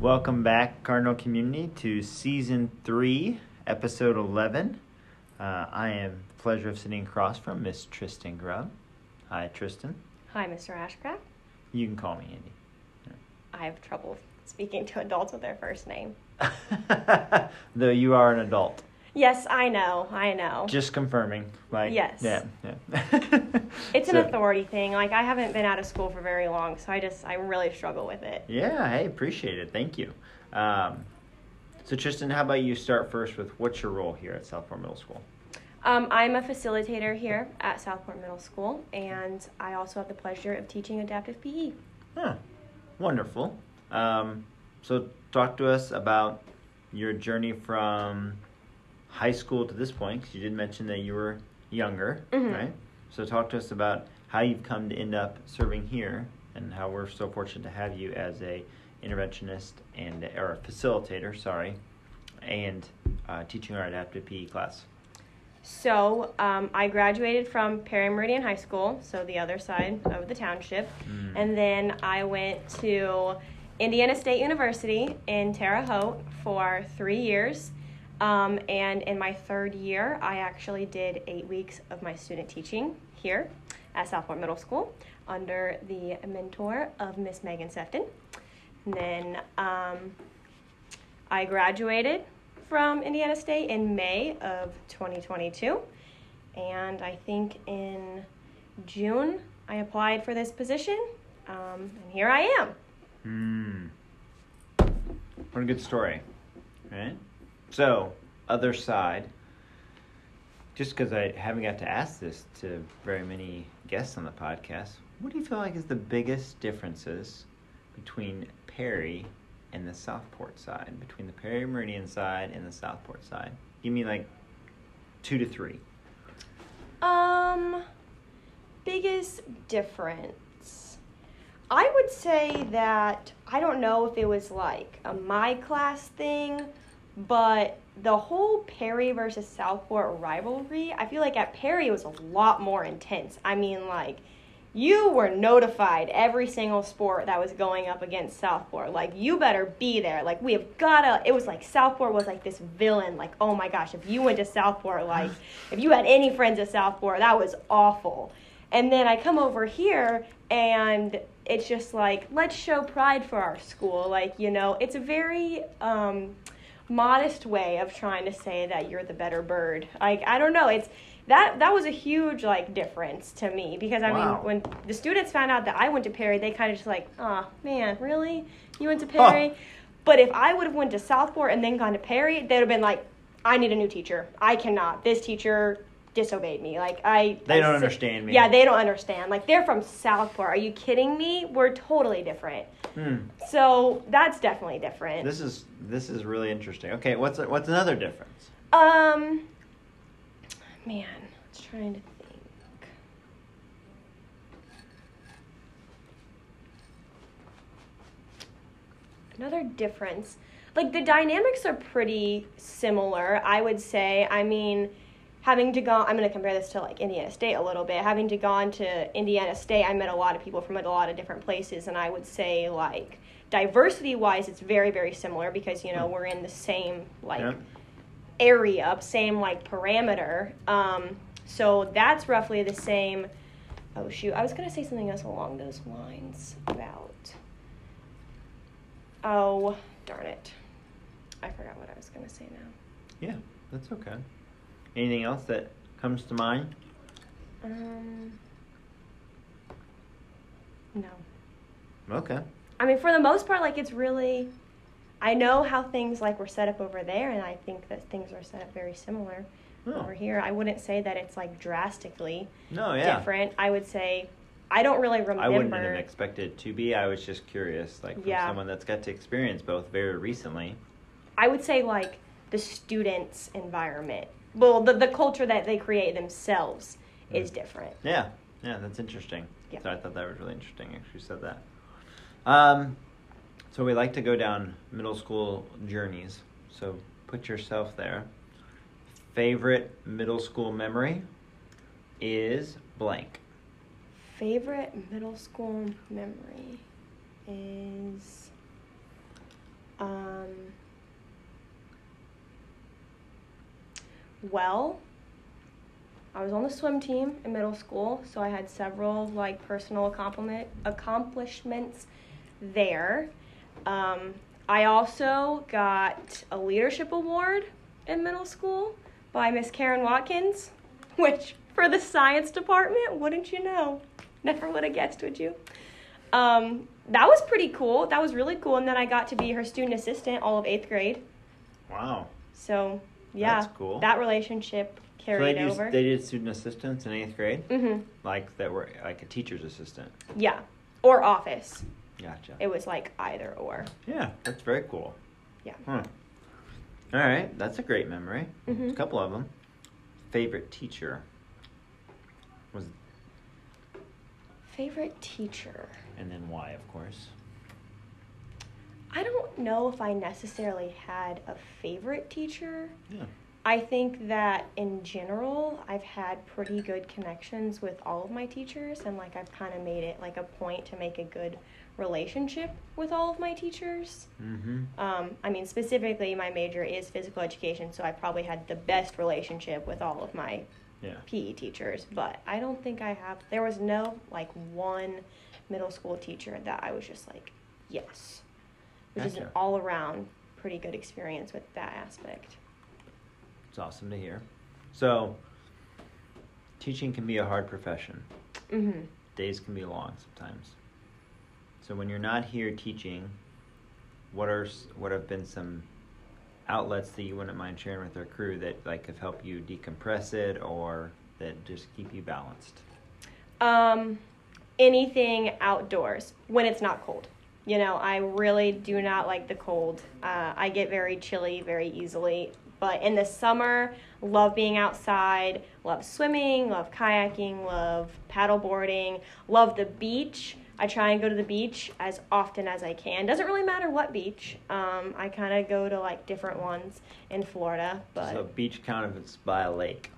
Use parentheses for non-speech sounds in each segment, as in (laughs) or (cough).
Welcome back, Cardinal Community, to season three, episode 11. Uh, I am the pleasure of sitting across from Miss Tristan Grubb. Hi, Tristan. Hi, Mr. Ashcraft. You can call me Andy. I have trouble speaking to adults with their first name. (laughs) Though you are an adult. Yes, I know. I know. Just confirming. Like, Yes. Yeah, yeah. (laughs) it's an So- authority thing. Like I haven't been out of school for very long, so I just I really struggle with it. Yeah, hey, appreciate it. Thank you. Um, so, Tristan, how about you start first with what's your role here at Southport Middle School? Um, I'm a facilitator here at Southport Middle School, and I also have the pleasure of teaching adaptive. PE. Huh. Wonderful. Um, so, talk to us about your journey from high school to this point, because you did mention that you were younger, Mhm. right? So, talk to us about how you've come to end up serving here and how we're so fortunate to have you as a interventionist and or a facilitator, sorry, and uh, teaching our adaptive PE class. So um, I graduated from Perry Meridian High School, so the other side of the township, Mm. and then I went to Indiana State University in Terre Haute for three years. Um, and in my third year, I actually did eight weeks of my student teaching here at Southport Middle School under the mentor of Miss Megan Sefton. And then um, I graduated from Indiana State in May of 2022. And I think in June I applied for this position, um, and here I am. Hmm. What a good story, right? So, other side. Just because I haven't got to ask this to very many guests on the podcast, what do you feel like is the biggest differences between Perry and the Southport side, between the Perry Meridian side and the Southport side? Give me like two to three. Um, biggest difference. I would say that I don't know if it was like a my class thing, but the whole Perry versus Southport rivalry, I feel like at Perry it was a lot more intense. I mean, like, you were notified every single sport that was going up against Southport. Like, you better be there. Like, we have gotta. It was like Southport was like this villain. Like, oh my gosh, if you went to Southport, like, if you had any friends at Southport, that was awful. And then I come over here and it's just like, let's show pride for our school. Like, you know, it's a very um, modest way of trying to say that you're the better bird. Like, I don't know. It's that that was a huge like difference to me because I Wow. mean when the students found out that I went to Perry, they kind of just like, oh man, really? You went to Perry? But if I would have went to Southport and then gone to Perry, they'd have been like, I need a new teacher. I cannot. This teacher disobeyed me. Like I They I don't sit- understand me. Yeah, they don't understand. Like they're from Southport. Are you kidding me? We're totally different. Hmm. So that's definitely different. This is this is really interesting. Okay, what's what's another difference? Um, man, I was trying to think. Another difference, like the dynamics are pretty similar, I would say. I mean, having to go, I'm going to compare this to like Indiana State a little bit. Having to gone to Indiana State, I met a lot of people from a lot of different places, and I would say like diversity wise, it's very very similar because you know we're in the same like Yeah. area, same like parameter. Um, so that's roughly the same. Oh shoot, I was gonna say something else along those lines about. Oh darn it, I forgot what I was gonna say now. Yeah, that's okay. Anything else that comes to mind? Um, no. Okay. I mean, for the most part, like it's really. I know how things like were set up over there, and I think that things are set up very similar Oh. over here. I wouldn't say that it's like drastically No, yeah. different. I would say I don't really remember. I wouldn't have expected it to be. I was just curious, like from Yeah. someone that's got to experience both very recently. I would say like the students' environment. Well, the the culture that they create themselves is different. Yeah, yeah, that's interesting. Yeah. So I thought that was really interesting. Actually, you said that. Um, so we like to go down middle school journeys. So put yourself there. Favorite middle school memory is blank. Favorite middle school memory is Um, well, I was on the swim team in middle school, so I had several like personal accomplishment accomplishments there. Um, I also got a leadership award in middle school by Miss Karen Watkins, which for the science department, wouldn't you know? Never would have guessed, would you? Um, that was pretty cool. That was really cool. And then I got to be her student assistant all of eighth grade. Wow. So yeah, That's cool. That relationship So carried they, they did student assistants in eighth grade, mm-hmm. like that were like a teacher's assistant. Yeah, or office. Gotcha. It was like either or. Yeah, that's very cool. Yeah. Huh. All right, that's a great memory. Mhm. A couple of them. Favorite teacher was, Favorite teacher. and then why, of course. I don't know if I necessarily had a favorite teacher. Yeah. I think that in general, I've had pretty good connections with all of my teachers, and like I've kind of made it like a point to make a good relationship with all of my teachers. Mm-hmm. Um, I mean, specifically, my major is physical education, so I probably had the best relationship with all of my Yeah. PE teachers. But I don't think I have. There was no like one middle school teacher that I was just like, yes, which is an all around pretty good experience with that aspect. It's awesome to hear. So, teaching can be a hard profession. Mm-hmm. Days can be long sometimes. So when you're not here teaching, what are what have been some outlets that you wouldn't mind sharing with our crew that like have helped you decompress it or that just keep you balanced? Um, anything outdoors when it's not cold. You know, I really do not like the cold. Uh, I get very chilly very easily. But in the summer, love being outside, love swimming, love kayaking, love paddleboarding, love the beach. I try and go to the beach as often as I can. Doesn't really matter what beach. Um, I kind of go to like different ones in Florida, but so beach count if it's by a lake.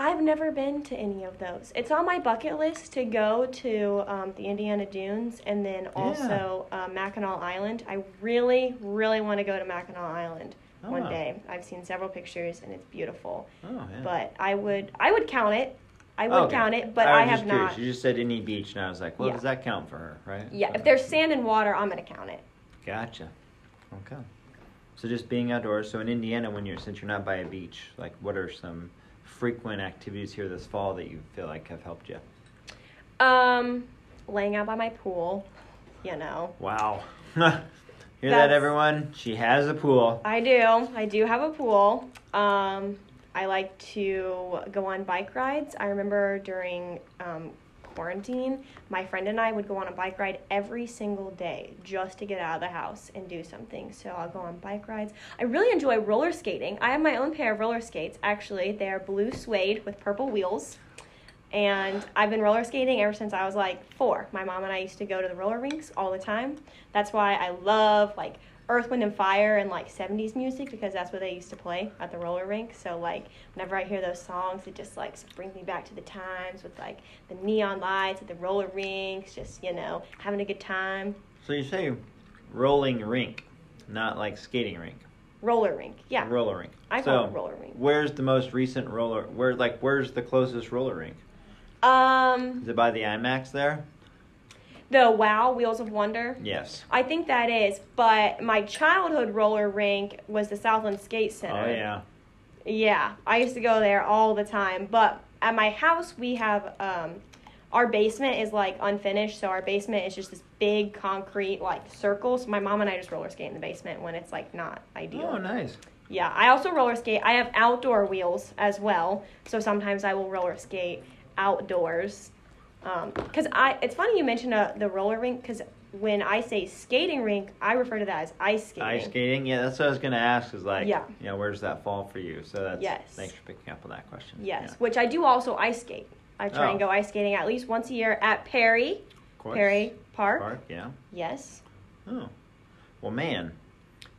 I've never been to any of those. It's on my bucket list to go to um, the Indiana Dunes and then also uh, Mackinac Island. I really, really want to go to Mackinac Island one Ah. day. I've seen several pictures and it's beautiful. Oh yeah. But I would, I would count it. I would Okay. count it, but I I, have not. You just said any beach, and I was like, well, Yeah. does that count for her, right? Yeah, So- if there's sand and water, I'm gonna count it. Gotcha. Okay. So just being outdoors. So in Indiana, when you're since you're not by a beach, like what are some frequent activities here this fall that you feel like have helped you? Um, laying out by my pool, you know. Wow. (laughs) Hear that, everyone? She has a pool. I do. I do have a pool. Um, I like to go on bike rides. I remember during um, quarantine, my friend and I would go on a bike ride every single day just to get out of the house and do something. So I'll go on bike rides. I really enjoy roller skating. I have my own pair of roller skates, actually. They are blue suede with purple wheels. And I've been roller skating ever since I was like four. My mom and I used to go to the roller rinks all the time. That's why I love like Earth, Wind, and Fire and like 70s music because that's what they used to play at the roller rink. So, like, whenever I hear those songs, it just like brings me back to the times with like the neon lights at the roller rinks, just, you know, having a good time. So you say rolling rink, not like skating rink. Roller rink, yeah. Roller rink. I so call it roller rink. Where's the most recent roller? Where like where's the closest roller rink? Um, Is it by the IMAX there? The Wow Wheels of Wonder. Yes. I think that is, but my childhood roller rink was the Southland Skate Center. Oh yeah. Yeah, I used to go there all the time. But at my house, we have um, our basement is like unfinished, so our basement is just this big concrete like circle. So my mom and I just roller skate in the basement when it's like not ideal. Oh nice. Yeah, I also roller skate. I have outdoor wheels as well, so sometimes I will roller skate outdoors. Because I, it's funny you mentioned uh, the roller rink because when I say skating rink, I refer to that as ice skating. Ice skating, yeah, that's what I was gonna ask. Is like, Yeah. you know, where's that fall for you? So that's Yes. thanks for picking up on that question. Yes, Yeah. which I do also ice skate. I try Oh. and go ice skating at least once a year at Perry, Of course. Perry Park. Park, yeah. Yes. Oh, well, man.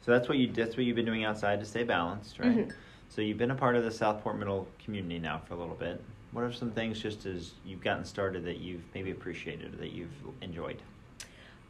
So that's what you that's what you've been doing outside to stay balanced, right? Mhm. So you've been a part of the Southport Middle community now for a little bit. What are some things just as you've gotten started that you've maybe appreciated or that you've enjoyed?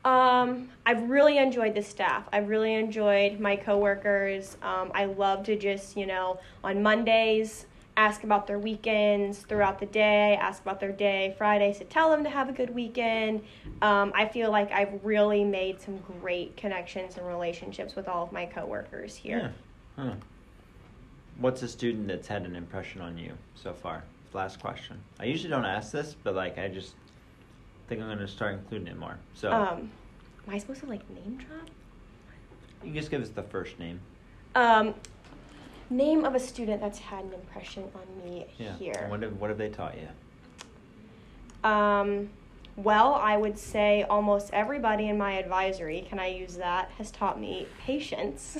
Um, I've really enjoyed the staff. I've really enjoyed my coworkers. Um, I love to just, you know, on Mondays, ask about their weekends throughout the day, ask about their day Fridays to tell them to have a good weekend. Um, I feel like I've really made some great connections and relationships with all of my coworkers here. Yeah. Huh. What's a student that's had an impression on you so far? Last question. I usually don't ask this, but like I just think I'm gonna start including it more. So Um, am I supposed to like name drop? you just give us the first name. Um, name of a student that's had an impression on me Yeah. here. What have What have they taught you? Um, well, I would say almost everybody in my advisory, can I use that, has taught me patience.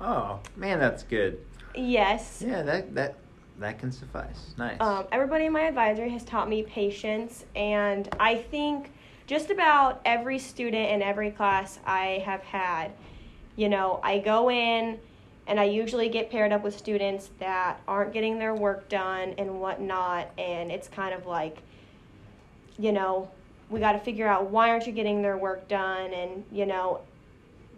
Oh man, that's good. yes. Yeah, that that that can suffice. Nice. Um, everybody in my advisory has taught me patience, and I think just about every student in every class I have had, you know, I go in and I usually get paired up with students that aren't getting their work done and whatnot, and it's kind of like, you know, we got to figure out why aren't you getting their work done, and you know,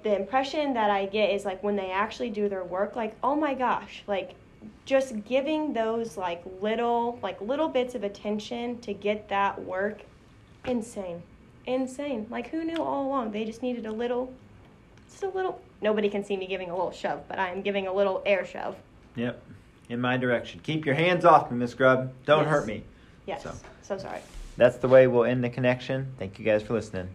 the impression that I get is like when they actually do their work, like, oh my gosh, like just giving those like little like little bits of attention to get that work insane insane like who knew all along they just needed a little just a little nobody can see me giving a little shove but i am giving a little air shove Yep. In my direction. Keep your hands off me, Miss Grubb. Don't Yes. hurt me. yes So. so sorry That's the way we'll end the connection. Thank you guys for listening.